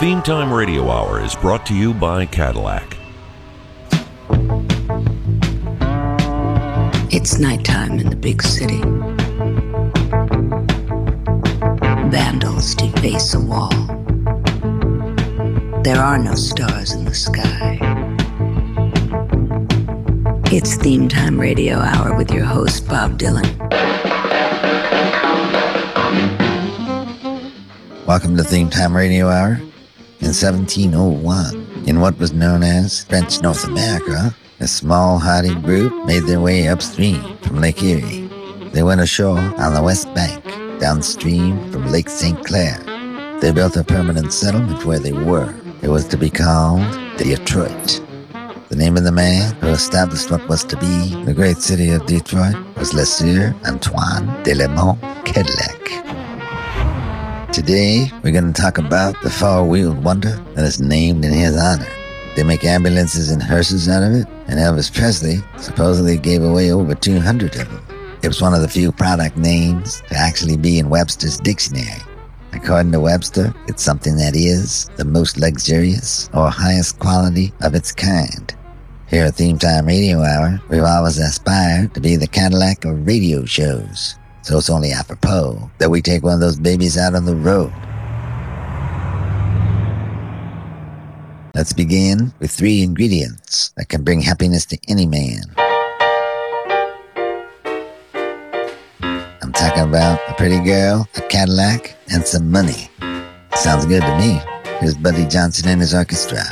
Theme Time Radio Hour is brought to you by Cadillac. It's nighttime in the big city. Vandals deface a wall. There are no stars in the sky. It's Theme Time Radio Hour with your host, Bob Dylan. Welcome to Theme Time Radio Hour. In 1701, in what was known as French North America, a small hardy group made their way upstream from Lake Erie. They went ashore on the west bank, downstream from Lake St. Clair. They built a permanent settlement where they were. It was to be called Detroit. The name of the man who established what was to be the great city of Detroit was Le Sieur Antoine de la Mothe Cadillac. Today, we're going to talk about the four-wheeled wonder that is named in his honor. They make ambulances and hearses out of it, and Elvis Presley supposedly gave away over 200 of them. It was one of the few product names to actually be in Webster's dictionary. According to Webster, it's something that is the most luxurious or highest quality of its kind. Here at Theme Time Radio Hour, we've always aspired to be the Cadillac of radio shows. So it's only apropos that we take one of those babies out on the road. Let's begin with three ingredients that can bring happiness to any man. I'm talking about a pretty girl, a Cadillac, and some money. Sounds good to me. Here's Buddy Johnson and his orchestra.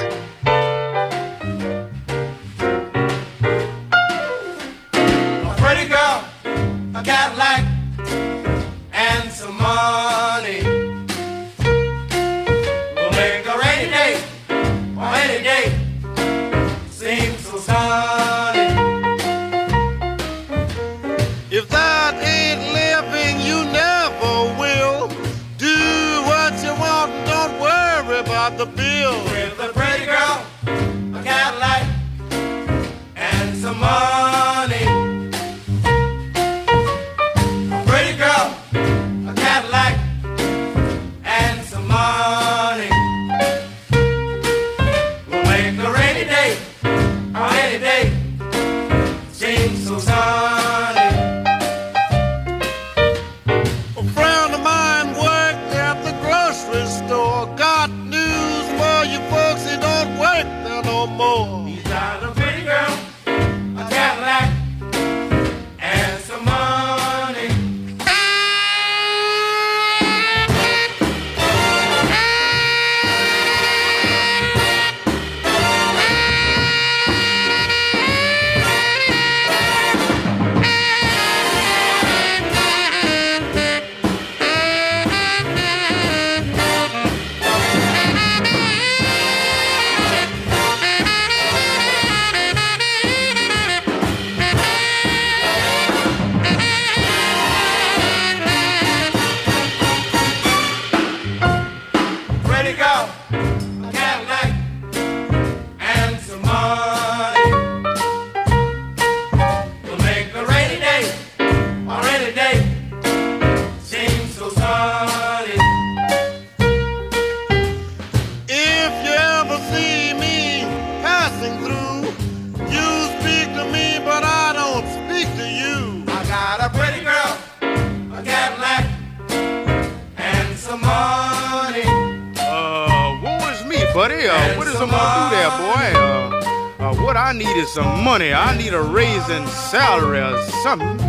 Uh, what is I'm gonna do there, boy? Uh, uh, what I need is some money. I need a raise in salary or something.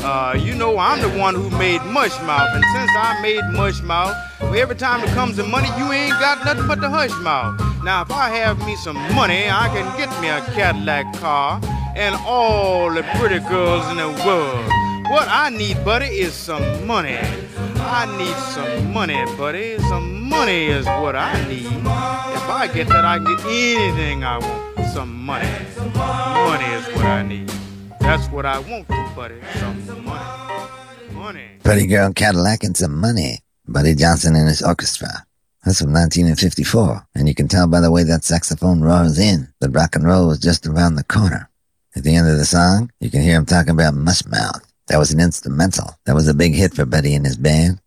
Uh, you know, I'm the one who made Mush Mouth, and since I made Mush Mouth, every time it comes to money, you ain't got nothing but the Hush Mouth. Now, if I have me some money, I can get me a Cadillac car and all the pretty girls in the world. What I need, buddy, is some money. I need some money, buddy. Some money is what I need. If I get that, I can get anything I want. Some money. Money is what I need. That's what I want, buddy. Some money. Money. Pretty girl, Cadillac, and some money. Buddy Johnson and his orchestra. That's from 1954, and you can tell by the way that saxophone roars in that rock and roll is just around the corner. At the end of the song, you can hear him talking about Mushmouth. That was an instrumental. That was a big hit for Buddy and his band.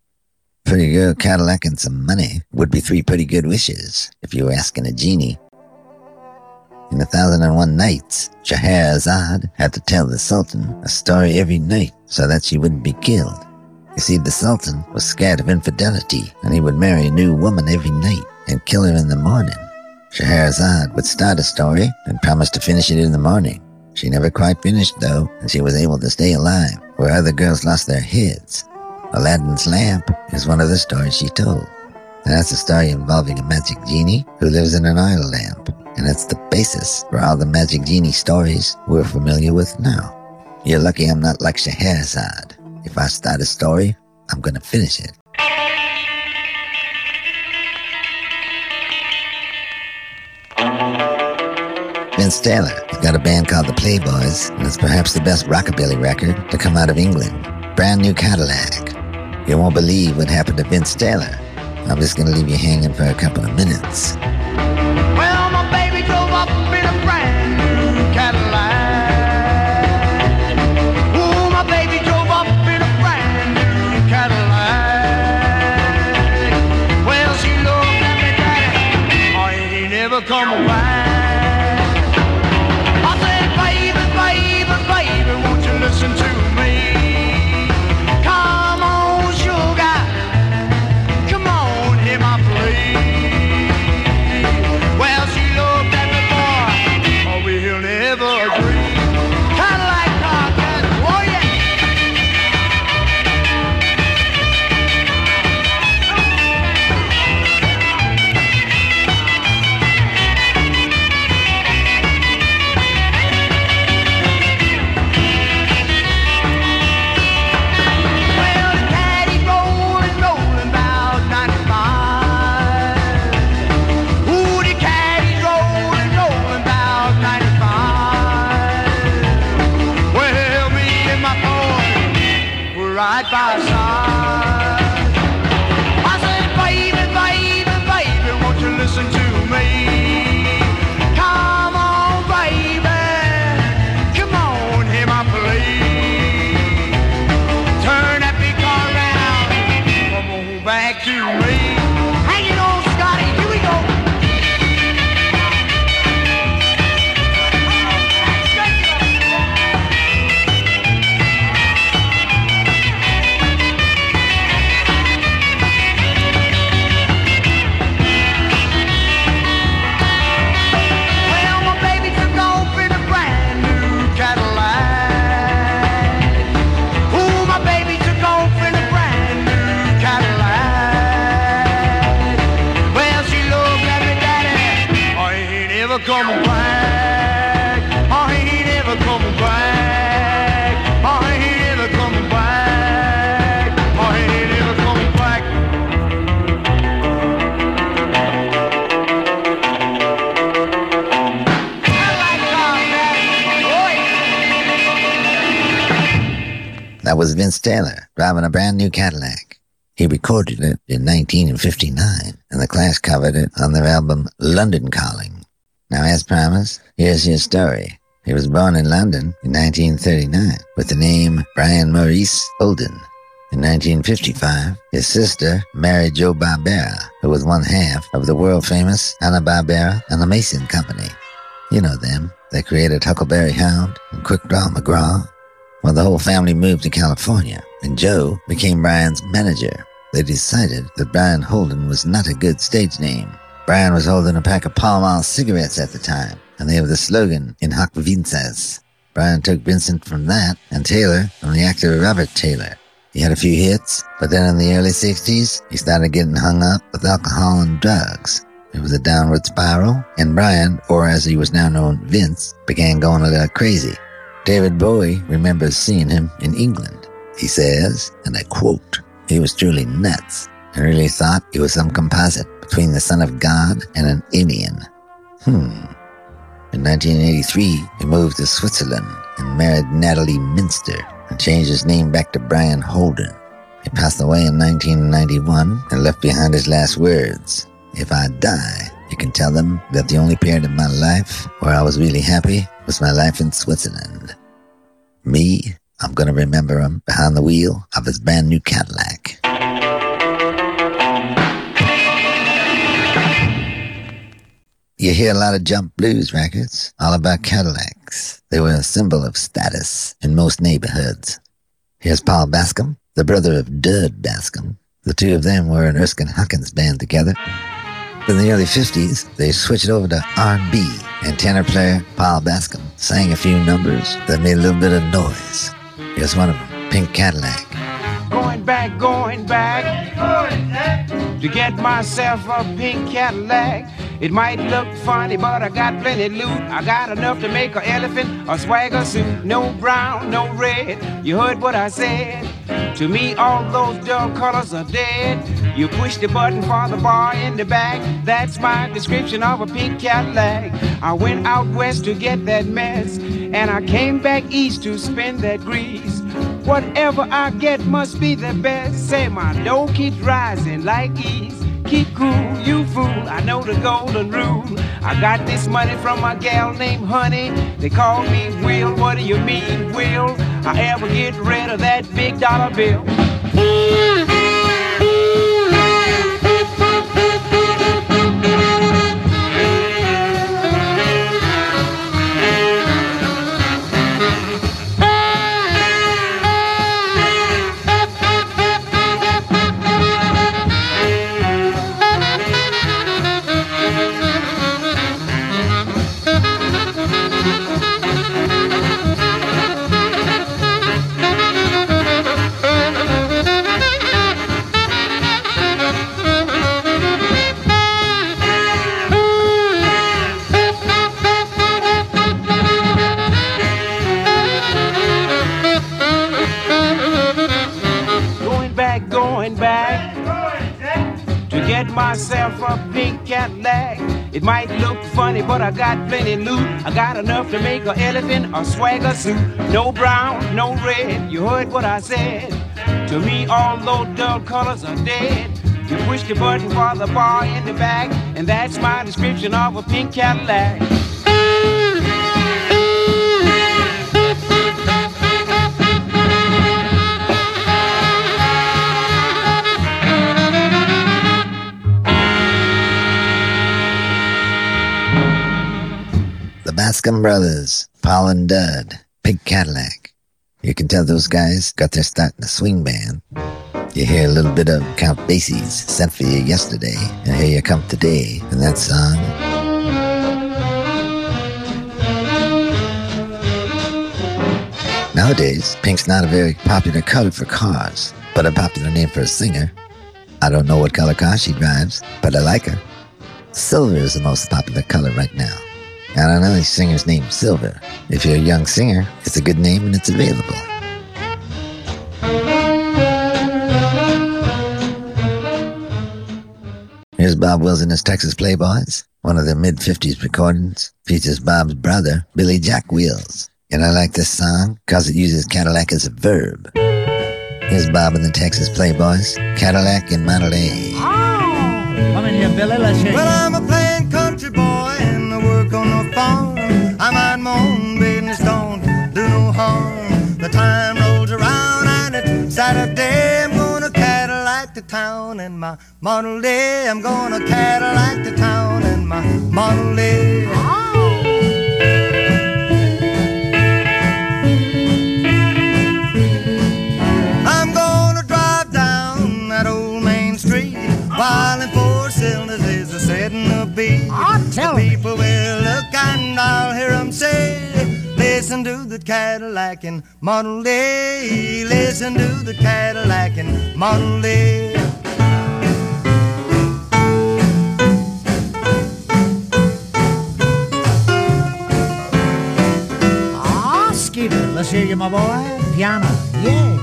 Pretty girl, Cadillac, and some money would be three pretty good wishes if you were asking a genie. In A Thousand and One Nights, Scheherazade had to tell the Sultan a story every night so that she wouldn't be killed. You see, the Sultan was scared of infidelity, and he would marry a new woman every night and kill her in the morning. Scheherazade would start a story and promise to finish it in the morning. She never quite finished, though, and she was able to stay alive, where other girls lost their heads. Aladdin's lamp is one of the stories she told. And that's a story involving a magic genie who lives in an oil lamp, and it's the basis for all the magic genie stories we're familiar with now. You're lucky I'm not like Scheherazade. If I start a story, I'm gonna finish it. Vince Taylor has got a band called the Playboys, and it's perhaps the best rockabilly record to come out of England. Brand new Cadillac. You won't believe what happened to Vince Taylor. I'm just gonna leave you hanging for a couple of minutes. Well, my brand new Cadillac. He recorded it in 1959, and the Clash covered it on their album London Calling. Now, as promised, here's your story. He was born in London in 1939 with the name Brian Maurice Holden. In 1955, his sister married Joe Barbera, who was one half of the world famous Hanna-Barbera and the Mason Company. You know them. They created Huckleberry Hound and Quick Draw McGraw. Well, the whole family moved to California, and Joe became Brian's manager. They decided that Brian Holden was not a good stage name. Brian was holding a pack of Pall Mall cigarettes at the time, and they have the slogan "In hoc vinces." Brian took Vincent from that, and Taylor from the actor Robert Taylor. He had a few hits, but then in the early 60s, he started getting hung up with alcohol and drugs. It was a downward spiral, and Brian, or as he was now known, Vince, began going a little crazy. David Bowie remembers seeing him in England. He says, and I quote, he was truly nuts and really thought he was some composite between the Son of God and an alien. Hmm. In 1983, he moved to Switzerland and married Natalie Minster and changed his name back to Brian Holden. He passed away in 1991 and left behind his last words. If I die, you can tell them that the only period of my life where I was really happy was my life in Switzerland. Me, I'm going to remember him behind the wheel of his brand new Cadillac. You hear a lot of jump blues records, all about Cadillacs. They were a symbol of status in most neighborhoods. Here's Paul Bascomb, the brother of Dud Bascomb. The two of them were in Erskine Hawkins band together. In the early 50s, they switched over to R&B, and tenor player Paul Bascomb sang a few numbers that made a little bit of noise. Here's one of them, Pink Cadillac. Going back, going back to get myself a pink Cadillac. It might look funny, but I got plenty loot. I got enough to make an elephant a swagger suit. No brown, no red. You heard what I said. To me, all those dull colors are dead. You push the button for the bar in the back. That's my description of a pink Cadillac. I went out west to get that mess, and I came back east to spend that grease. Whatever I get must be the best. Say my dough keeps rising like ease. Keep cool, you fool. I know the golden rule. I got this money from a gal named Honey. They call me Will. What do you mean, Will? I ever get rid of that big dollar bill? Hmm. Plenty loot. I got enough to make an elephant a swagger suit. No brown, no red. You heard what I said. To me, all those dull colors are dead. You push the button for the bar in the back, and that's my description of a pink Cadillac. Bascomb Brothers, Paul and Dud, Pink Cadillac. You can tell those guys got their start in a swing band. You hear a little bit of Count Basie's Sent For You Yesterday, and Here You Come Today, and that song. Nowadays, pink's not a very popular color for cars, but a popular name for a singer. I don't know what color car she drives, but I like her. Silver is the most popular color right now. I don't know any singers named Silver. If you're a young singer, it's a good name and it's available. Here's Bob Wills and his Texas Playboys. One of their mid 50s recordings features Bob's brother, Billy Jack Wills. And I like this song because it uses Cadillac as a verb. Here's Bob and the Texas Playboys, Cadillac and Model A. Come in here, Billy. Let's hear Well, you. I'm a plain in my Model A. I'm gonna Cadillac to town in my Model A. I'm gonna drive down that old main street while in four cylinders is a setting a beat. Ah, tell the people will look and I'll hear 'em say, Listen to the Cadillac and Model A. Listen to the Cadillac and Model A. Let's hear you, my boy. Piano. Yeah.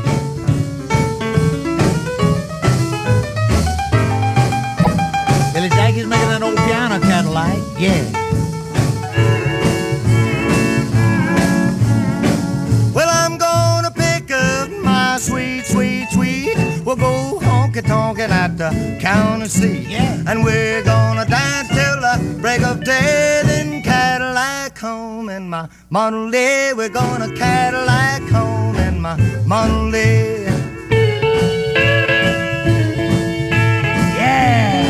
Billy Jack is making an old piano Cadillac. Yeah. Well, I'm gonna pick up my sweet, sweet, sweet. We'll go honky tonkin' at the county seat. Yeah. And we're gonna dance till the break of day. Then Cadillac home and my Monterey. We're gonna Cadillac home and my Monterey. Yeah,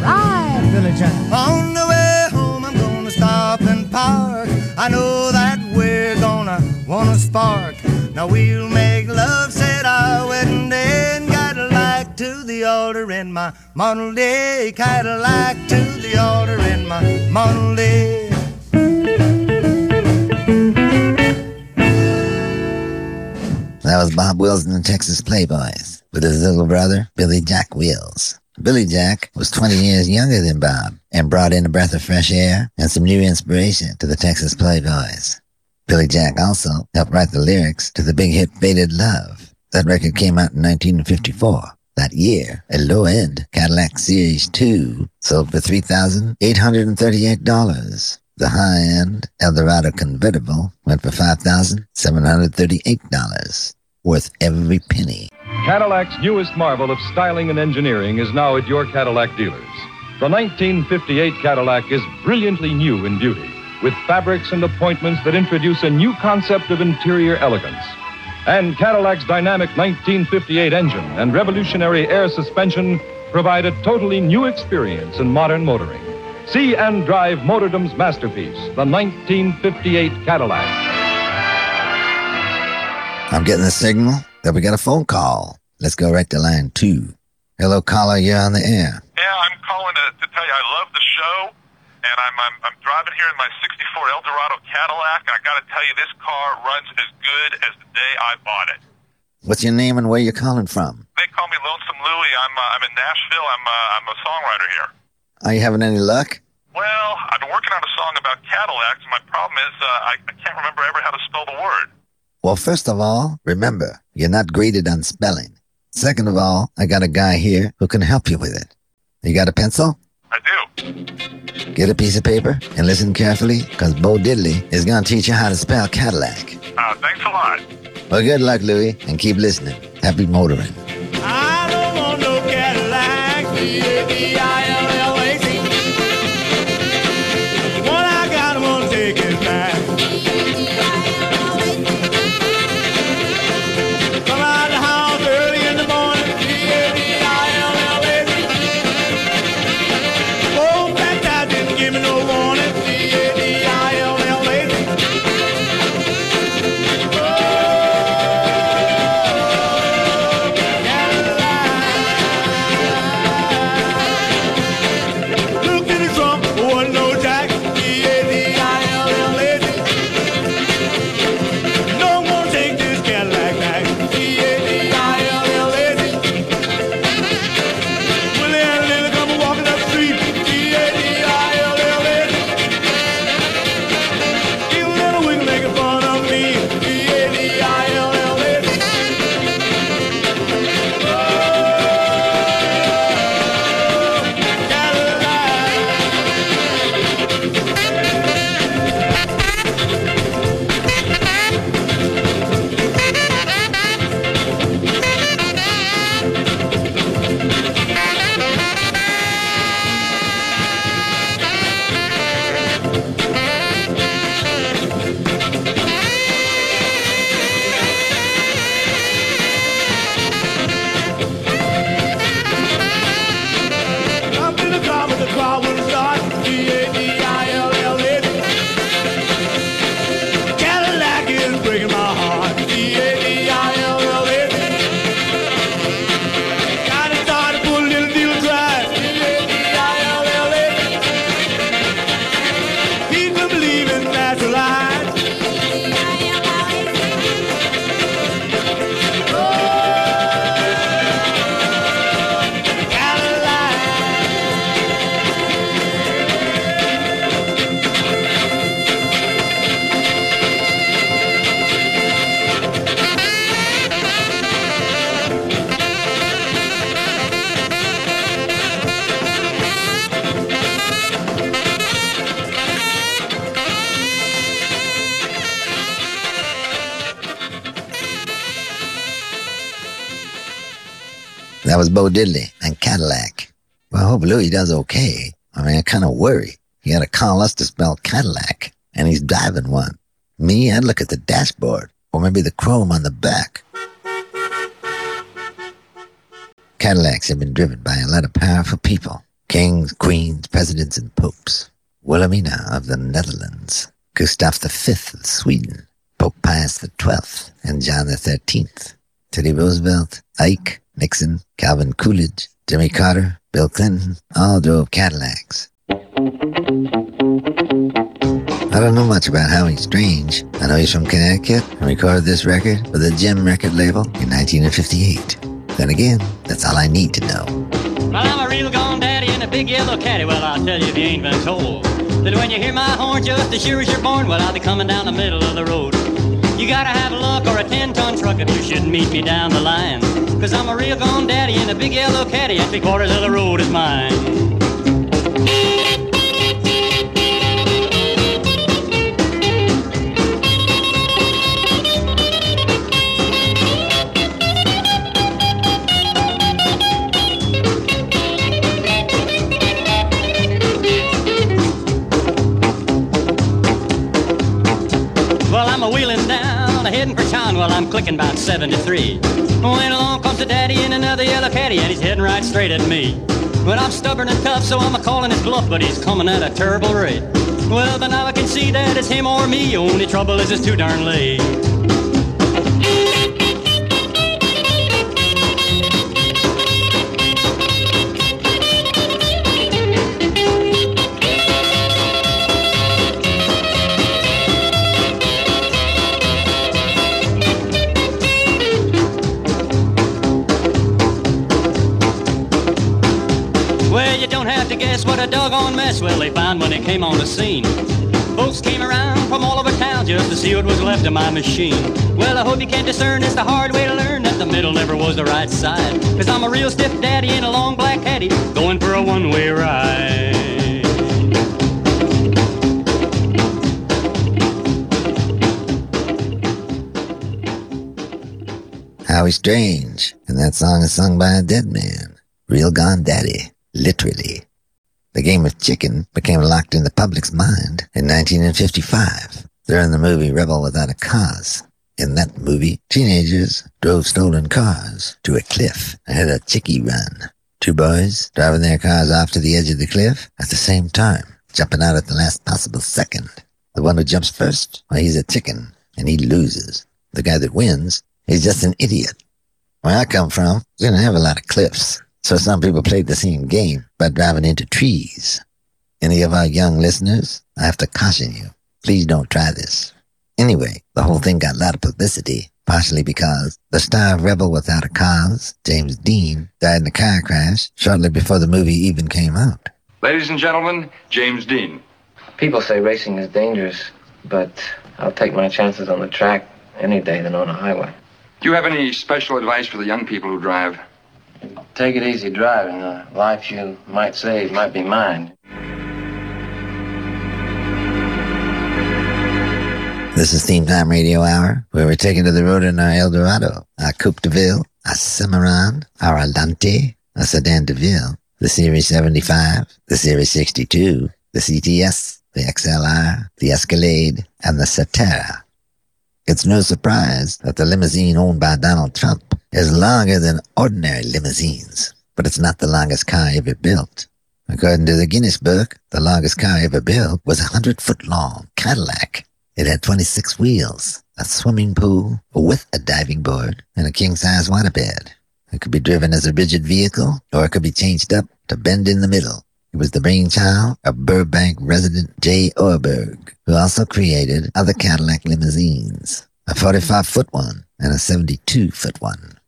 ride, Billy Jack. On the way home, I'm gonna stop and park. I know that we're gonna wanna spark. Now we'll make love, said our wedding day, and Cadillac to the altar in my Monterey. Cadillac to the altar in my Monterey. Was Bob Wills and the Texas Playboys with his little brother, Billy Jack Wills. Billy Jack was 20 years younger than Bob and brought in a breath of fresh air and some new inspiration to the Texas Playboys. Billy Jack also helped write the lyrics to the big hit Faded Love. That record came out in 1954. That year, a low-end Cadillac Series 2 sold for $3,838. The high-end Eldorado convertible went for $5,738, worth every penny. Cadillac's newest marvel of styling and engineering is now at your Cadillac dealers. The 1958 Cadillac is brilliantly new in beauty, with fabrics and appointments that introduce a new concept of interior elegance. And Cadillac's dynamic 1958 engine and revolutionary air suspension provide a totally new experience in modern motoring. See and drive Motordom's masterpiece, the 1958 Cadillac. I'm getting the signal that we got a phone call. Let's go right to line two. Hello, caller, you're on the air. Yeah, I'm calling to, to tell you I love the show, and I'm, I'm I'm driving here in my '64 Eldorado Cadillac, I got to tell you, this car runs as good as the day I bought it. What's your name and where you're calling from? They call me Lonesome Louie. I'm uh, I'm in Nashville. I'm uh, I'm a songwriter here. Are you having any luck? Well, I've been working on a song about Cadillacs. My problem is uh, I, I can't remember ever how to spell the word. Well, first of all, remember, you're not graded on spelling. Second of all, I got a guy here who can help you with it. You got a pencil? I do. Get a piece of paper and listen carefully, because Bo Diddley is going to teach you how to spell Cadillac. Uh, thanks a lot. Well, good luck, Louie, and keep listening. Happy motoring. Bo Diddley and Cadillac. Well, I hope Louie does okay. I mean, I kind of worry. He had a call us to spell Cadillac, and he's driving one. Me, I'd look at the dashboard, or maybe the chrome on the back. Cadillacs have been driven by a lot of powerful people. Kings, queens, presidents, and popes. Wilhelmina of the Netherlands. Gustav V of Sweden. Pope Pius XII, and John XIII. Teddy Roosevelt, Ike, Nixon, Calvin Coolidge, Jimmy Carter, Bill Clinton all drove Cadillacs. I don't know much about Howie Strange. I know he's from Connecticut and recorded this record for the Gem record label in 1958. Then again, that's all I need to know. Well, I'm a real gone daddy in a big yellow caddy. Well, I'll tell you if you ain't been told. That when you hear my horn just as sure as you're born, well, I'll be coming down the middle of the road. You gotta have a luck or a 10 ton truck if you shouldn't meet me down the line. Cause I'm a real gone daddy in a big yellow caddy, and three quarters of the road is mine. Heading for town while I'm clicking about 73. When along comes a daddy in another yellow caddy, and he's heading right straight at me. But I'm stubborn and tough, so I'm a calling his bluff, but he's coming at a terrible rate. Well, but now I can see that it's him or me. Only trouble is it's too darn late. Doggone mess they when they came on the scene. Folks came around from all over town just to see what was left of my machine. Well, I hope you can discern it's the hard way to learn that the middle never was the right side. Cause I'm a real stiff daddy in a long black going for a one-way ride. Howie Strange, and that song is sung by a dead man. Real Gone Daddy, literally. The game of chicken became locked in the public's mind in 1955 during the movie Rebel Without a Cause. In that movie, teenagers drove stolen cars to a cliff and had a chickie run. Two boys driving their cars off to the edge of the cliff at the same time, jumping out at the last possible second. The one who jumps first, well, he's a chicken, and he loses. The guy that wins, is just an idiot. Where I come from, we didn't have a lot of cliffs, so some people played the same game by driving into trees. Any of our young listeners, I have to caution you, please don't try this. Anyway, the whole thing got a lot of publicity, partially because the star of Rebel Without a Cause, James Dean, died in a car crash shortly before the movie even came out. Ladies and gentlemen, James Dean. People say racing is dangerous, but I'll take my chances on the track any day than on a highway. Do you have any special advice for the young people who drive? Take it easy driving. The life you might save might be mine. This is Theme Time Radio Hour, where we're taking to the road in our Eldorado, our Coupe de Ville, our Cimarron, our Alante, our Sedan de Ville, the Series 75, the Series 62, the CTS, the XLR, the Escalade, and the Catera. It's no surprise that the limousine owned by Donald Trump is longer than ordinary limousines, but it's not the longest car ever built. According to the Guinness Book, the longest car ever built was a 100 foot long Cadillac. It had 26 wheels, a swimming pool with a diving board, and a king-size waterbed. It could be driven as a rigid vehicle, or it could be changed up to bend in the middle. It was the brainchild of Burbank resident Jay Ohrberg, who also created other Cadillac limousines, a 45-foot one and a 72-foot one.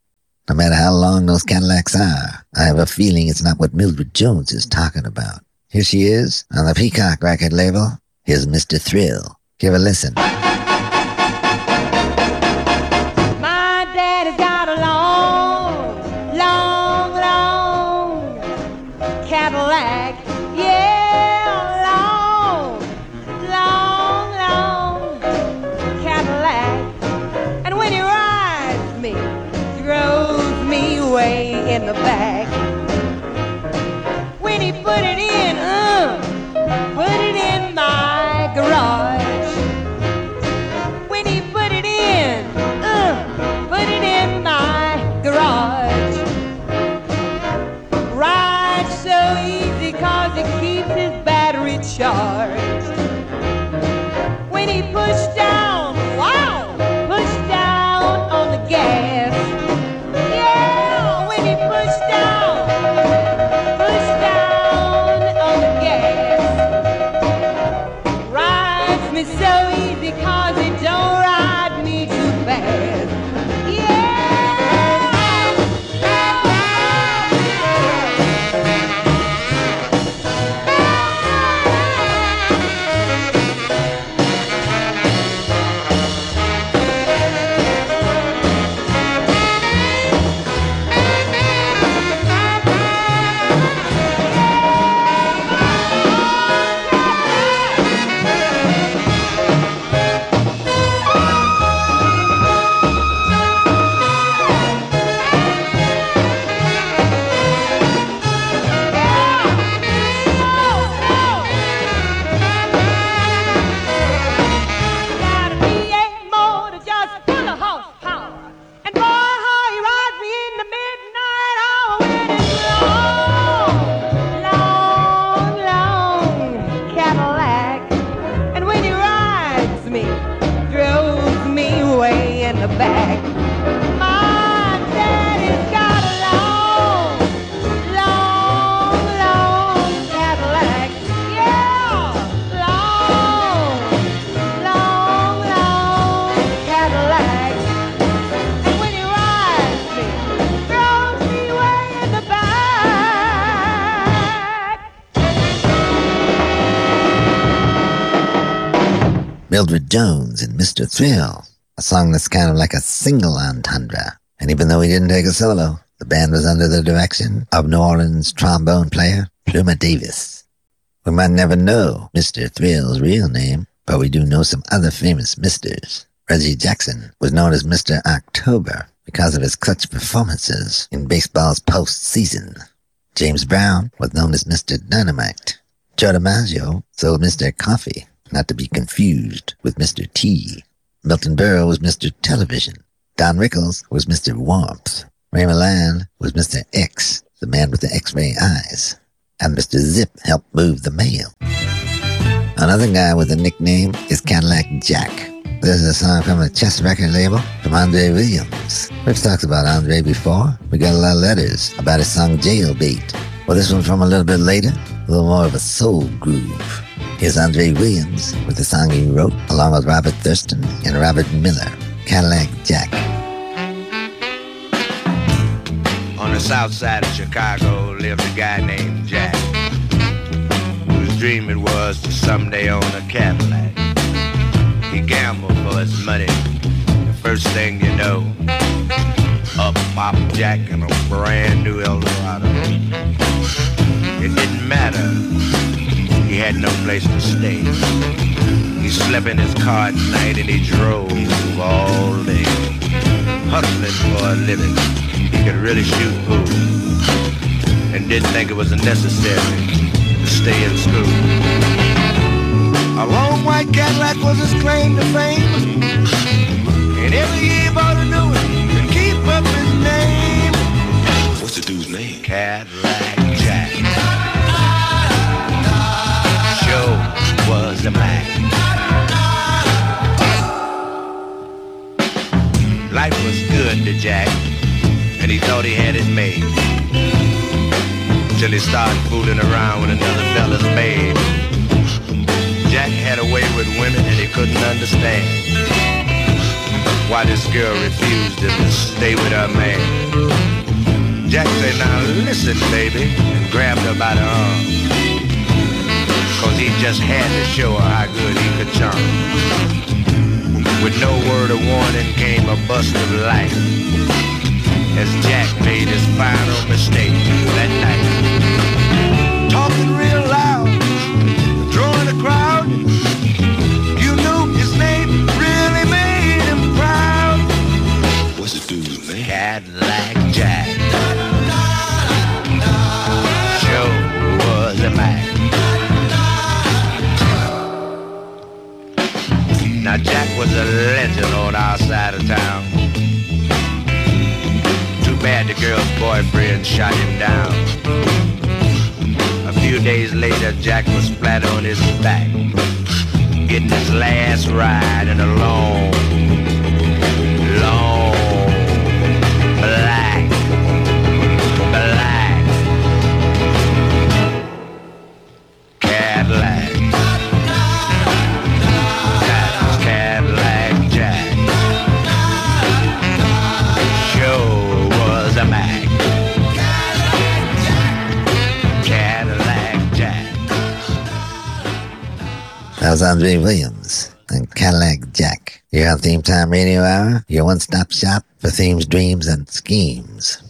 No matter how long those Cadillacs are, I have a feeling it's not what Mildred Jones is talking about. Here she is on the Peacock record label. Here's Mr. Thrill. Give a listen. Mildred Jones and Mr. Thrill, a song that's kind of like a single entendre. And even though he didn't take a solo, the band was under the direction of New Orleans trombone player Pluma Davis. We might never know Mr. Thrill's real name, but we do know some other famous Misters. Reggie Jackson was known as Mr. October because of his clutch performances in baseball's postseason. James Brown was known as Mr. Dynamite. Joe DiMaggio sold Mr. Coffee, not to be confused with Mr. T. Milton Berle was Mr. Television. Don Rickles was Mr. Warmth. Ray Milland was Mr. X, the man with the X-ray eyes. And Mr. Zip helped move the mail. Another guy with a nickname is Cadillac Jack. This is a song from a Chess record label from Andre Williams. We've talked about Andre before. We got a lot of letters about his song Jailbait. Well, this one's from a little bit later, a little more of a soul groove. Here's Andre Williams with the song he wrote along with Robert Thurston and Robert Miller, Cadillac Jack. On the south side of Chicago lived a guy named Jack, whose dream it was to someday own a Cadillac. He gambled for his money. The first thing you know, up popped Jack in a brand new Eldorado. It didn't matter. He had no place to stay. He slept in his car at night and he drove all day, hustling for a living. He could really shoot pool and didn't think it was necessary to stay in school. A long white Cadillac was his claim to fame, and every year he bought a new one to keep up his name. What's the dude's name? Cadillac Till he started fooling around with another fella's babe. Jack had a way with women and he couldn't understand why this girl refused to stay with her man. Jack said, now listen, baby, and grabbed her by the arm. Cause he just had to show her how good he could charm. With no word of warning came a bust of light as Jack made his final mistake that night. Talking real loud, drawing a crowd. You knew his name really made him proud. What's the dude's name? Cadillac Jack. Show was a Mac. Now Jack was a legend on our side of town. Bad the girl's boyfriend shot him down. A few days later, Jack was flat on his back, getting his last ride in a long, That was Andre Williams and Cadillac Jack. You Your theme time radio hour, your one-stop shop for themes, dreams, and schemes.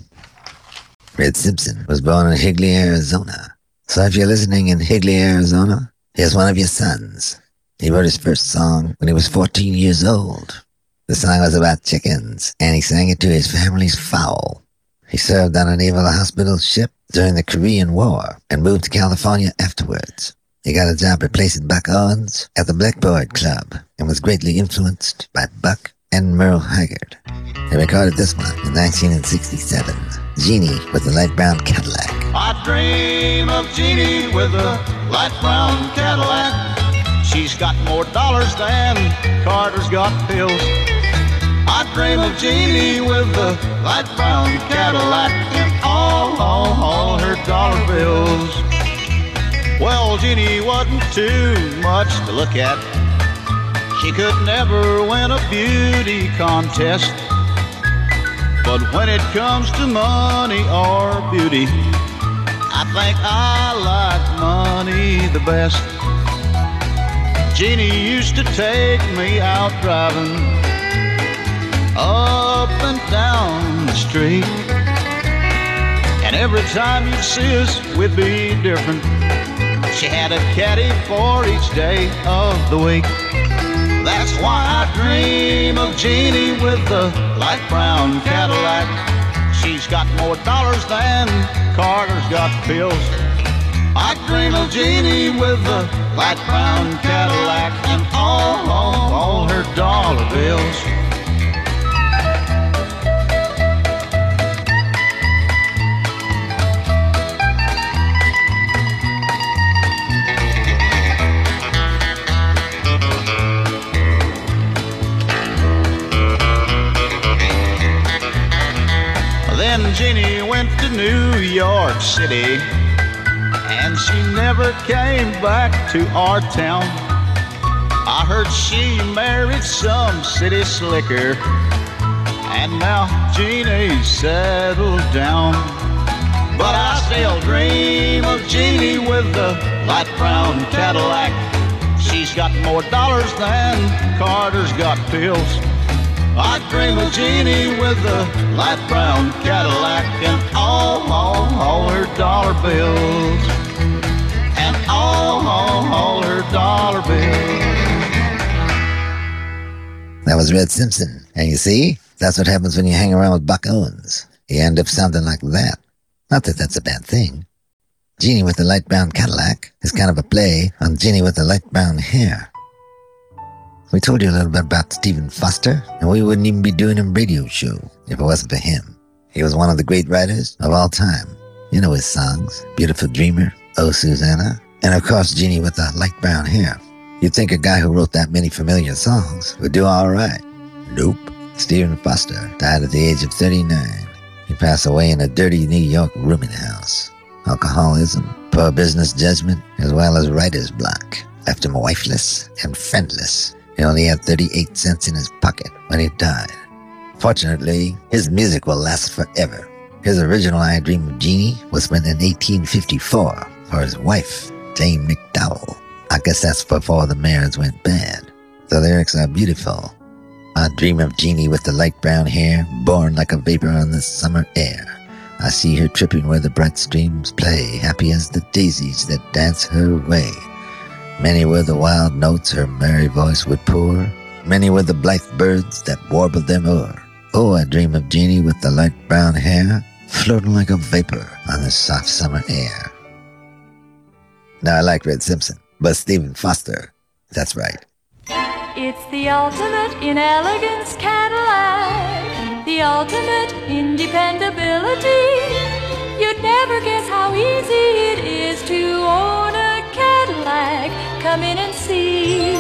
Red Simpson was born in Higley, Arizona. So if you're listening in Higley, Arizona, here's one of your sons. He wrote his first song when he was 14 years old. The song was about chickens, and he sang it to his family's fowl. He served on a naval hospital ship during the Korean War and moved to California afterwards. He got a job replacing Buck Owens at the Blackboard Club and was greatly influenced by Buck and Merle Haggard. He recorded this one in 1967, Jeannie with the light brown Cadillac. I dream of Jeannie with a light brown Cadillac. She's got more dollars than Carter's got pills. I dream of Jeannie with a light brown Cadillac and all, all, all her dollar bills. Well, Jeannie wasn't too much to look at. She could never win a beauty contest. But when it comes to money or beauty, I think I like money the best. Jeannie used to take me out driving up and down the street. And every time you'd see us, we'd be different. She had a caddy for each day of the week. That's why I dream of Jeannie with the light brown Cadillac. She's got more dollars than Carter's got pills. I dream of Jeannie with the light brown Cadillac and all, all, all her dollar bills. Back to our town. I heard she married some city slicker and now Jeannie's settled down. But I still dream of Jeannie with the light brown Cadillac. She's got more dollars than Carter's got pills. I dream of Jeannie with the light brown Cadillac and all, all, all her dollar bills. All, her dollar bills. That was Red Simpson. And you see, that's what happens when you hang around with Buck Owens. You end up sounding like that. Not that that's a bad thing. Jeannie with the light brown Cadillac is kind of a play on Jeannie with the light brown hair. We told you a little bit about Stephen Foster, and we wouldn't even be doing a radio show if it wasn't for him. He was one of the great writers of all time. You know his songs, Beautiful Dreamer, Oh Susanna, and of course Jeannie with the light brown hair. You'd think a guy who wrote that many familiar songs would do all right. Nope. Stephen Foster died at the age of 39. He passed away in a dirty New York rooming house. Alcoholism, poor business judgment, as well as writer's block left him wifeless and friendless. He only had 38 cents in his pocket when he died. Fortunately, his music will last forever. His original I Dream of Jeannie was written in 1854 for his wife, Jane McDowell. I guess that's before the marriage went bad. The lyrics are beautiful. I dream of Jeannie with the light brown hair, born like a vapor on the summer air. I see her tripping where the bright streams play, happy as the daisies that dance her way. Many were the wild notes her merry voice would pour, many were the blithe birds that warbled them o'er. Oh, I dream of Jeannie with the light brown hair, floating like a vapor on the soft summer air. Now I like Red Simpson, but Stephen Foster, that's right. It's the ultimate in elegance Cadillac, the ultimate in dependability. You'd never guess how easy it is to own a Cadillac. Come in and see.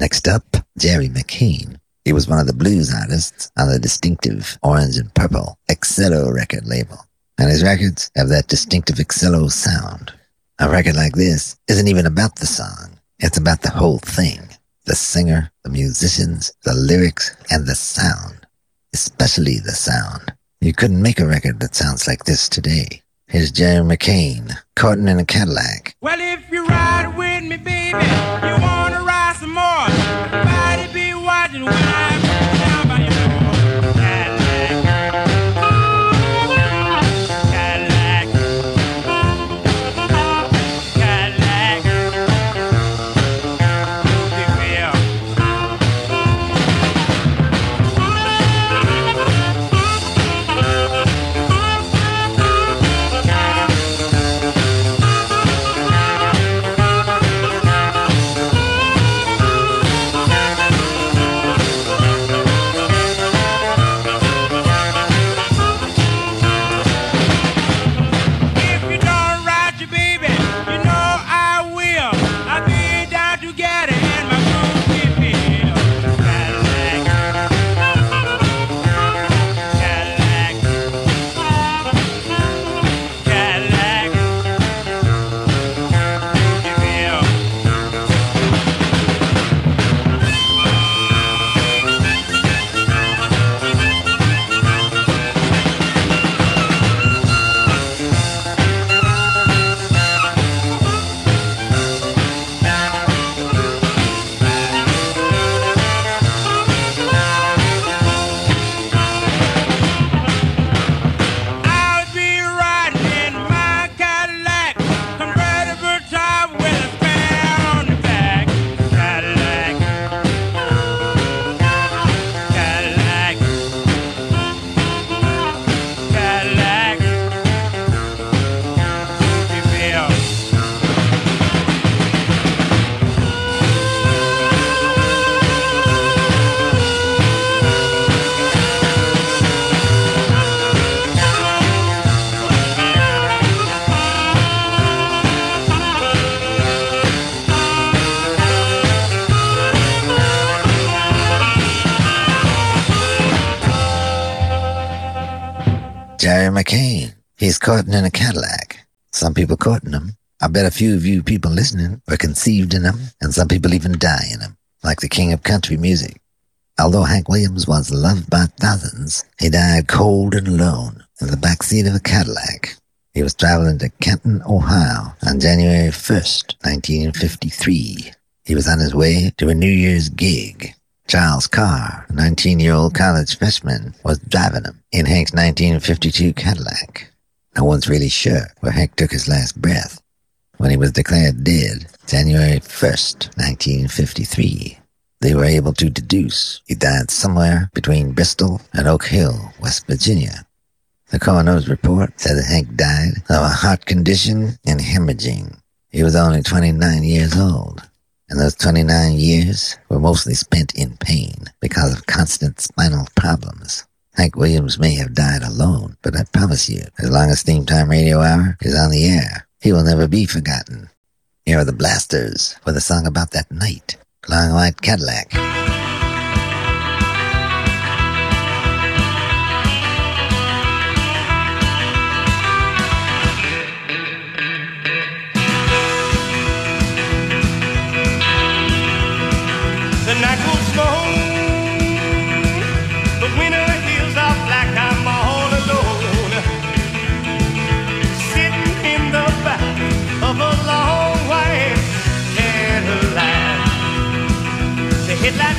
Next up, Jerry McCain. He was one of the blues artists on the distinctive orange and purple Excello record label. And his records have that distinctive Excello sound. A record like this isn't even about the song. It's about the whole thing. The singer, the musicians, the lyrics, and the sound. Especially the sound. You couldn't make a record that sounds like this today. Here's Jerry McCain, courting in a Cadillac. Well, if you ride with me, baby, McCain. He's courting in a Cadillac. Some people courting him. I bet a few of you people listening were conceived in him, and some people even die in him, like the king of country music. Although Hank Williams was loved by thousands, he died cold and alone in the back seat of a Cadillac. He was traveling to Canton, Ohio on January 1st, 1953. He was on his way to a New Year's gig. Charles Carr, a 19-year-old college freshman, was driving him in Hank's 1952 Cadillac. No one's really sure where Hank took his last breath when he was declared dead January 1st, 1953. They were able to deduce he died somewhere between Bristol and Oak Hill, West Virginia. The coroner's report said that Hank died of a heart condition and hemorrhaging. He was only 29 years old, and those 29 years were mostly spent in pain because of constant spinal problems. Hank Williams may have died alone, but I promise you, as long as Theme Time Radio Hour is on the air, he will never be forgotten. Here are the Blasters with a song about that night. Long white Cadillac. The headlights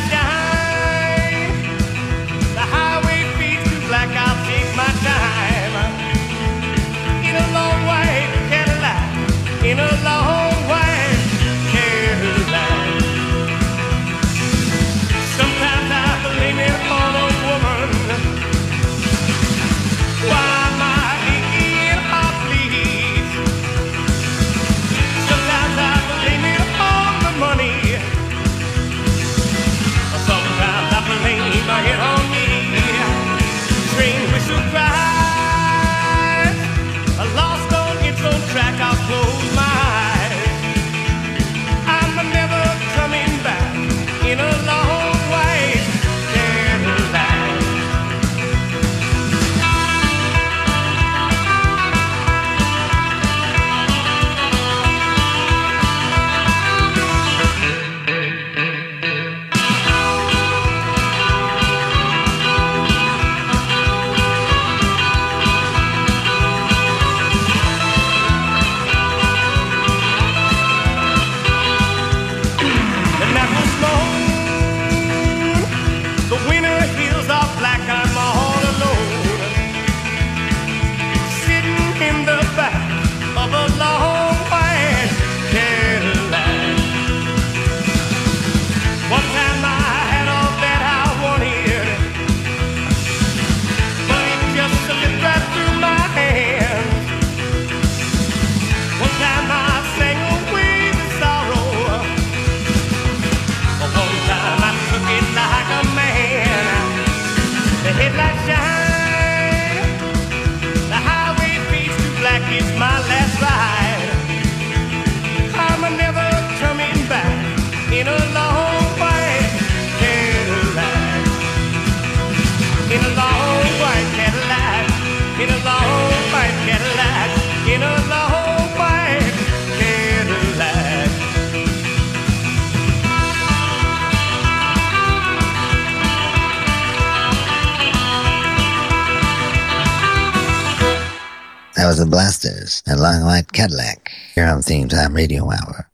Cadillac here on Theme Time Radio Hour.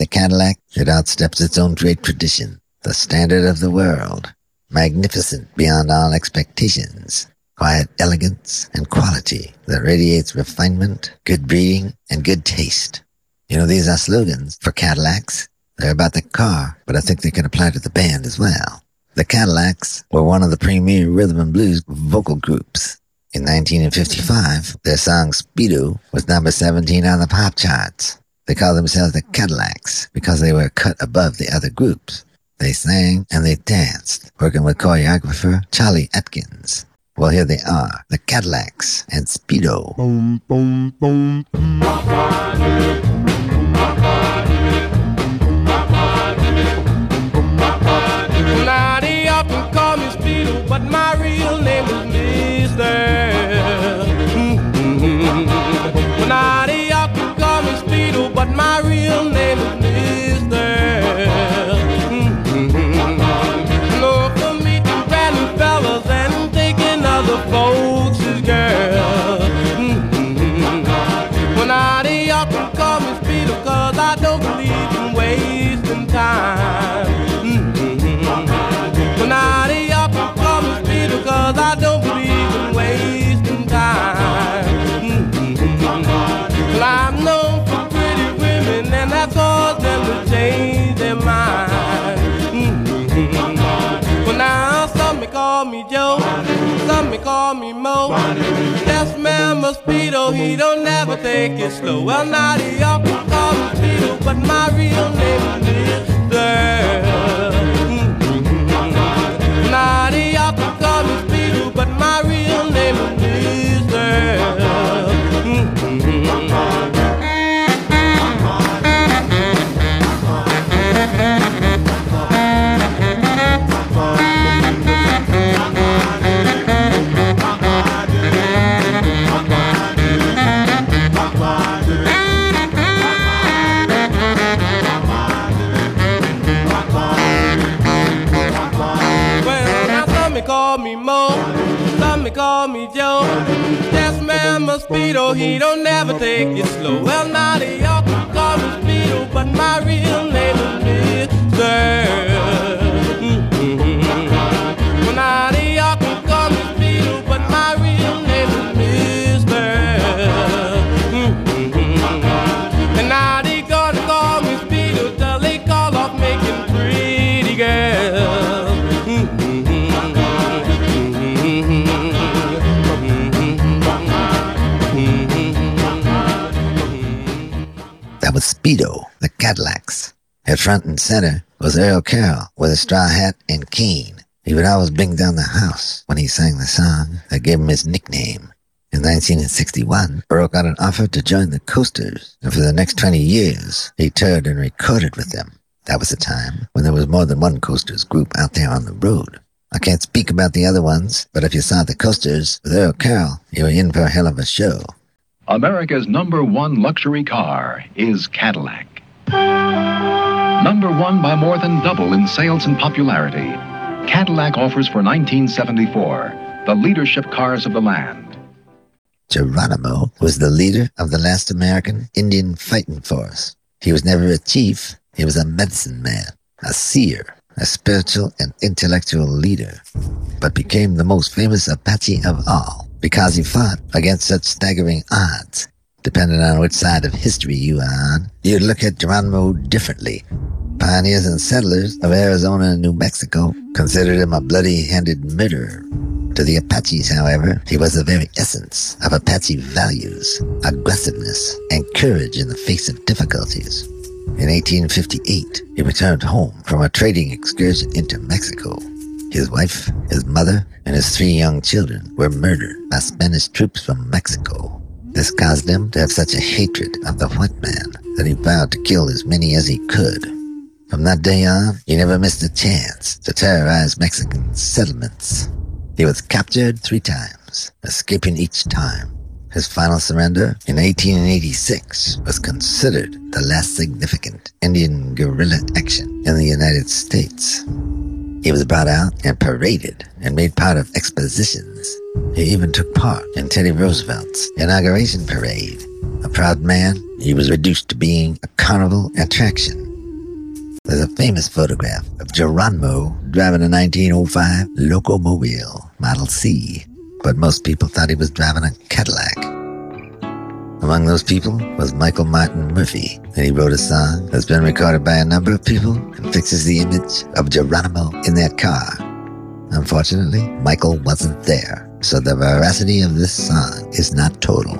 The Cadillac, it outsteps its own great tradition, the standard of the world, magnificent beyond all expectations, quiet elegance and quality that radiates refinement, good breeding, and good taste. You know, these are slogans for Cadillacs. They're about the car, but I think they can apply to the band as well. The Cadillacs were one of the premier rhythm and blues vocal groups. In 1955, their song Speedo was number 17 on the pop charts. They called themselves the Cadillacs because they were cut above the other groups. They sang and they danced, working with choreographer Cholly Atkins. Well, here they are, the Cadillacs and Speedo. Boom, boom, boom, Mosquito, he don't never take it slow. Well, now they often call me Speedo, but my real name is Mister. Mm-hmm. Now they call me Speedo, but my real name is Mister. And center was Earl Carroll with a straw hat and cane. He would always bring down the house when he sang the song that gave him his nickname. In 1961, Earl got an offer to join the Coasters, and for the next 20 years, he toured and recorded with them. That was a time when there was more than one Coasters group out there on the road. I can't speak about the other ones, but if you saw the Coasters with Earl Carroll, you were in for a hell of a show. America's number one luxury car is Cadillac. Number one by more than double in sales and popularity, Cadillac offers for 1974 the leadership cars of the land. Geronimo was the leader of the last American Indian fighting force. He was never a chief, he was a medicine man, a seer, a spiritual and intellectual leader, but became the most famous Apache of all because he fought against such staggering odds. Depending on which side of history you are on, you'd look at Geronimo differently. Pioneers and settlers of Arizona and New Mexico considered him a bloody-handed murderer. To the Apaches, however, he was the very essence of Apache values, aggressiveness, and courage in the face of difficulties. In 1858, he returned home from a trading excursion into Mexico. His wife, his mother, and his three young children were murdered by Spanish troops from Mexico. This caused him to have such a hatred of the white man that he vowed to kill as many as he could. From that day on, he never missed a chance to terrorize Mexican settlements. He was captured three times, escaping each time. His final surrender in 1886 was considered the last significant Indian guerrilla action in the United States. He was brought out and paraded and made part of expositions. He even took part in Teddy Roosevelt's inauguration parade. A proud man, he was reduced to being a carnival attraction. There's a famous photograph of Geronimo driving a 1905 Locomobile Model C, but most people thought he was driving a Cadillac. Among those people was Michael Martin Murphey, and he wrote a song that's been recorded by a number of people and fixes the image of Geronimo in that car. Unfortunately, Michael wasn't there, so the veracity of this song is not total.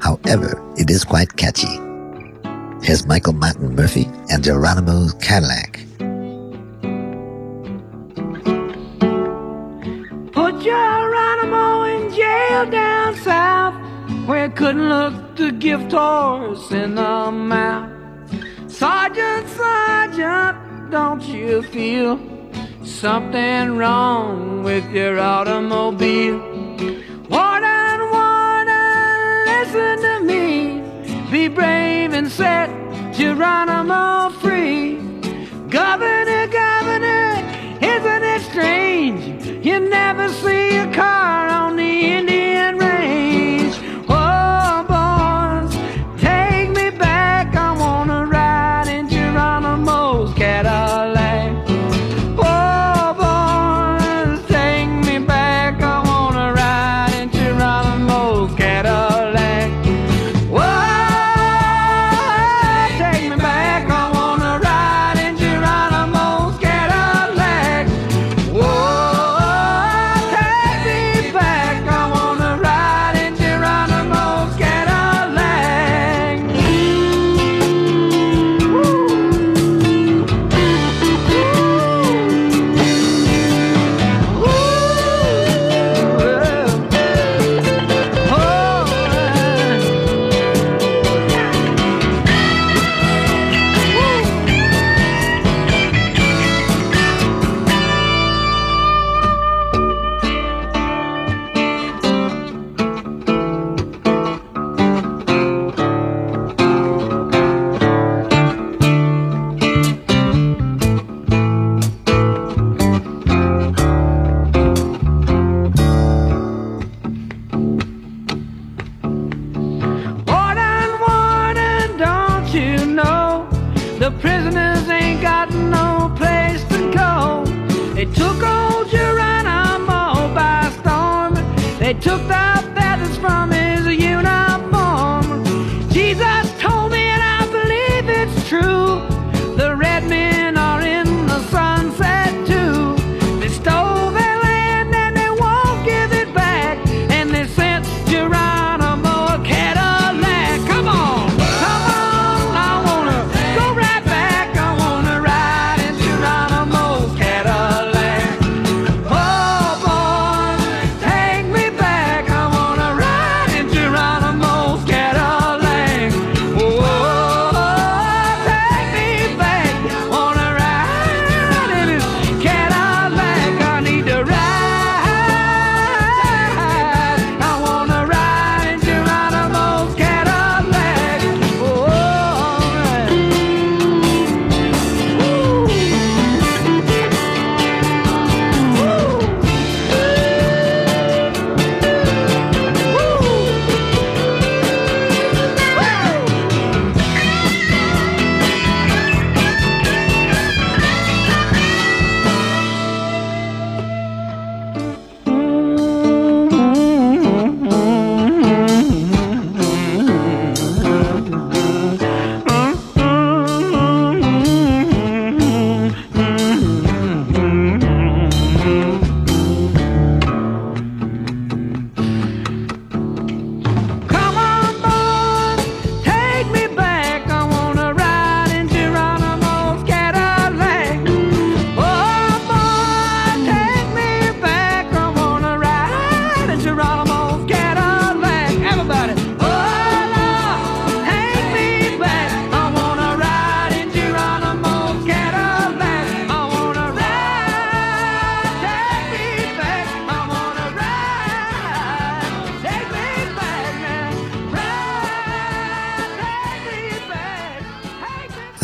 However, it is quite catchy. Here's Michael Martin Murphey and Geronimo's Cadillac. Put Geronimo in jail down south where it couldn't look the gift horse in the mouth. Sergeant, Sergeant, don't you feel something wrong with your automobile? Warden, Warden, listen to me. Be brave and set Geronimo free. Governor, governor, isn't it strange? You never see a car on the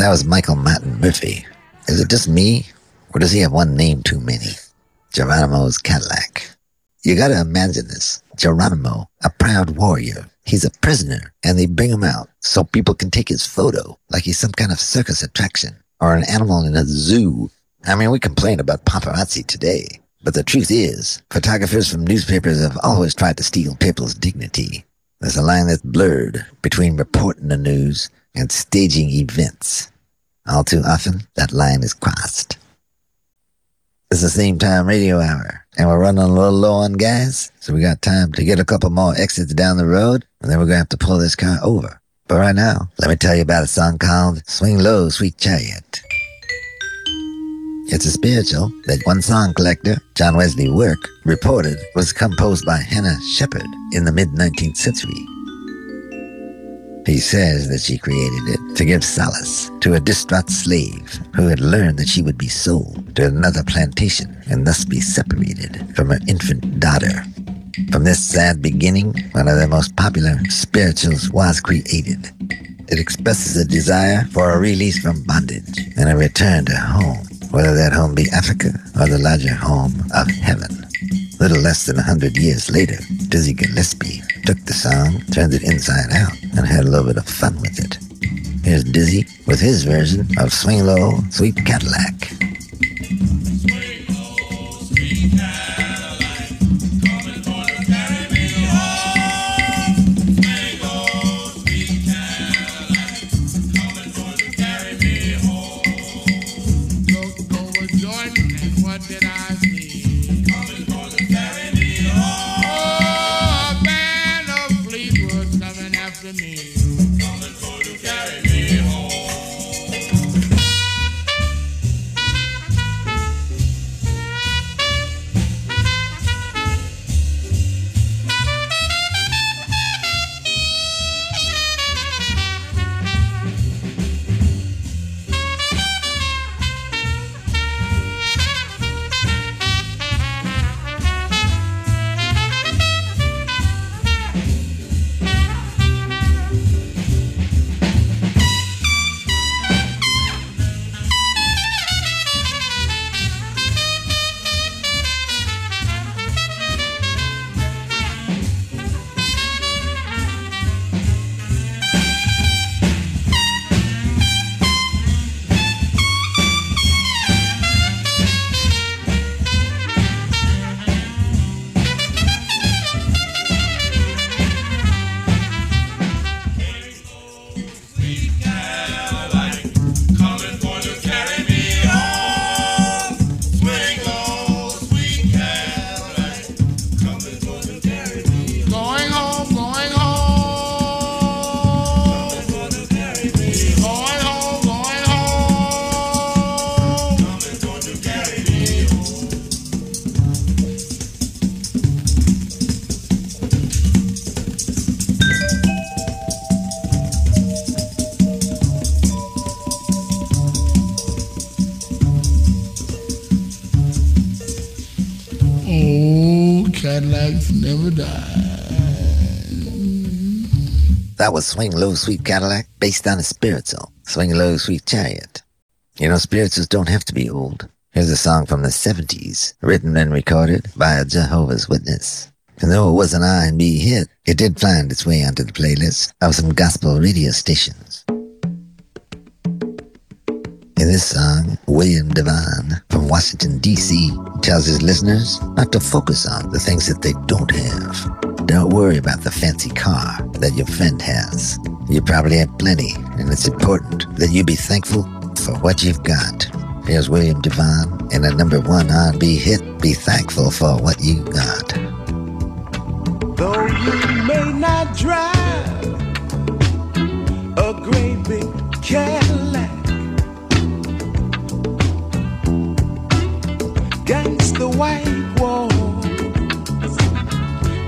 That was Michael Martin Murphey. Is it just me, or does he have one name too many? Geronimo's Cadillac. You gotta imagine this. Geronimo, a proud warrior. He's a prisoner, and they bring him out so people can take his photo like he's some kind of circus attraction or an animal in a zoo. I mean, we complain about paparazzi today, but the truth is, photographers from newspapers have always tried to steal people's dignity. There's a line that's blurred between reporting the news and staging events. All too often, that line is crossed. It's the same time radio hour, and we're running a little low on gas, so we got time to get a couple more exits down the road, and then we're gonna have to pull this car over. But right now, let me tell you about a song called Swing Low, Sweet Chariot. It's a spiritual that one song collector, John Wesley Work, reported was composed by Hannah Shepard in the mid 19th century. He says that she created it to give solace to a distraught slave who had learned that she would be sold to another plantation and thus be separated from her infant daughter. From this sad beginning, one of the most popular spirituals was created. It expresses a desire for a release from bondage and a return to home, whether that home be Africa or the larger home of heaven. Little less than a hundred years later, Dizzy Gillespie took the song, turned it inside out, and had a little bit of fun with it. Here's Dizzy with his version of Swing Low, Sweet Cadillac. That was Swing Low, Sweet Cadillac, based on a spiritual, Swing Low, Sweet Chariot. You know, spirituals don't have to be old. Here's a song from the 70s, written and recorded by a Jehovah's Witness. And though it was an R&B hit, it did find its way onto the playlist of some gospel radio stations. In this song, William DeVaughn Washington, D.C. tells his listeners not to focus on the things that they don't have. Don't worry about the fancy car that your friend has. You probably have plenty, and it's important that you be thankful for what you've got. Here's William DeVaughn in a number one R&B hit, Be Thankful for What You Got. Though you may not drive a great big Cadillac, white walls,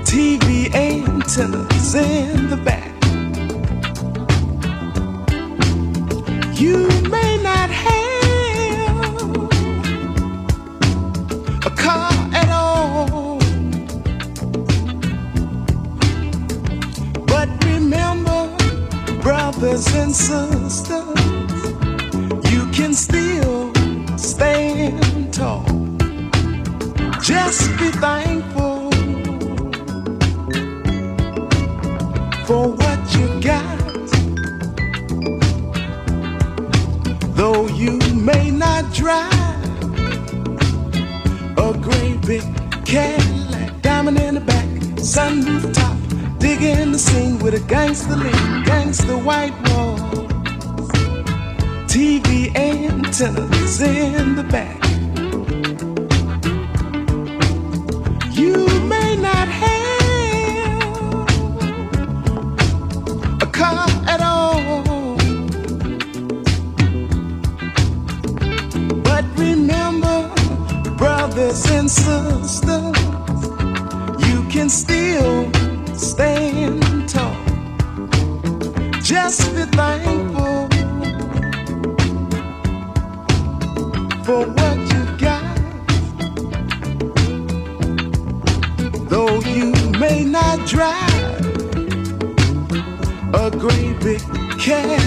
TV antennas in the back. You may not have a car at all. But remember, brothers and sisters, you can still stand tall. Just be thankful for what you got. Though you may not drive a great big Cadillac, diamond in the back, sunroof top, digging the scene with a gangster lean, gangster white walls, TV antennas in the back. May not have a car drive a great big Cadillac.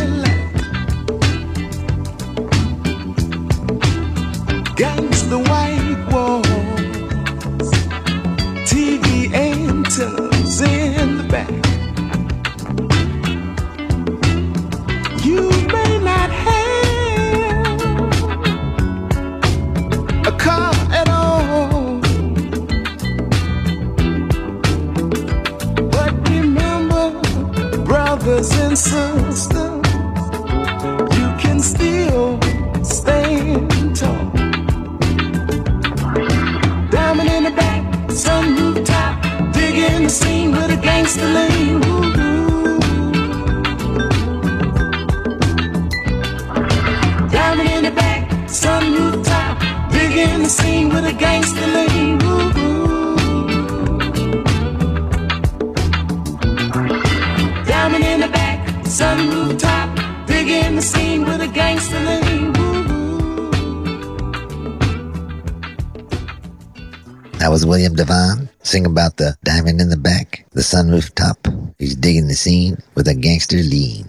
With a gangster lean.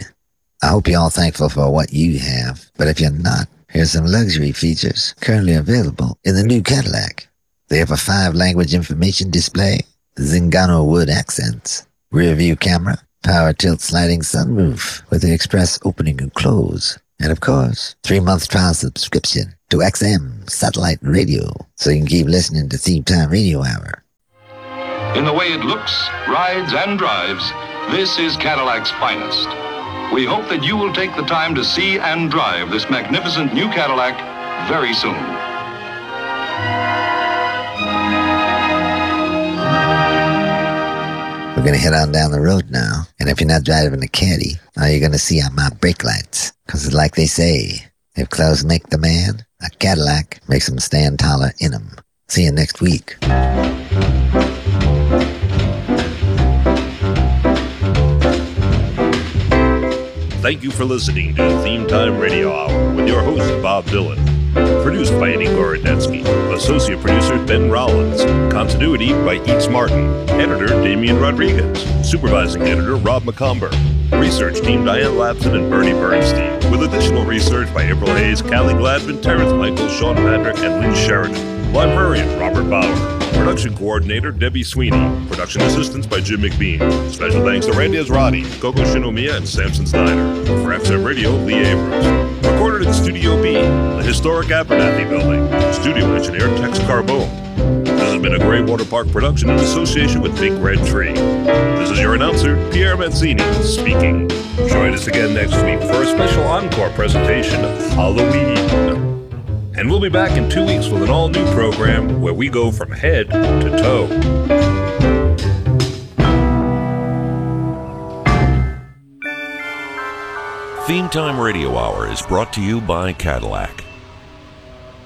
I hope you're all thankful for what you have, but if you're not, here's some luxury features currently available in the new Cadillac. They have a five language information display, Zingano wood accents, rear view camera, power tilt sliding sunroof with the express opening and close, and of course, three month trial subscription to XM satellite radio so you can keep listening to Theme Time Radio Hour. In the way it looks, rides, and drives, this is Cadillac's finest. We hope that you will take the time to see and drive this magnificent new Cadillac very soon. We're gonna head on down the road now, and if you're not driving a caddy, all you're gonna see are my brake lights. Cause like they say, if clothes make the man, a Cadillac makes him stand taller in 'em. See you next week. Thank you for listening to Theme Time Radio Hour with your host, Bob Dylan. Produced by Eddie Gorodetsky. Associate producer, Ben Rollins. Continuity by Eats Martin. Editor, Damian Rodriguez. Supervising editor, Rob McComber. Research team, Diane Lapson and Bernie Bernstein. With additional research by April Hayes, Callie Gladman, Terrence Michael, Sean Patrick, and Lynn Sheridan. Librarian, Robert Bauer. Production coordinator, Debbie Sweeney. Production assistance by Jim McBean. Special thanks to Randy Ezratty, Coco Shinomiya, and Samson Steiner. For XM Radio, Lee Abrams. Recorded in Studio B, the historic Abernathy Building. Studio engineer, Tex Carbone. This has been a Grey Water Park production in association with Big Red Tree. This is your announcer, Pierre Mancini, speaking. Join us again next week for a special encore presentation of Halloween. And we'll be back in two weeks with an all new program where we go from head to toe. Theme Time Radio Hour is brought to you by Cadillac.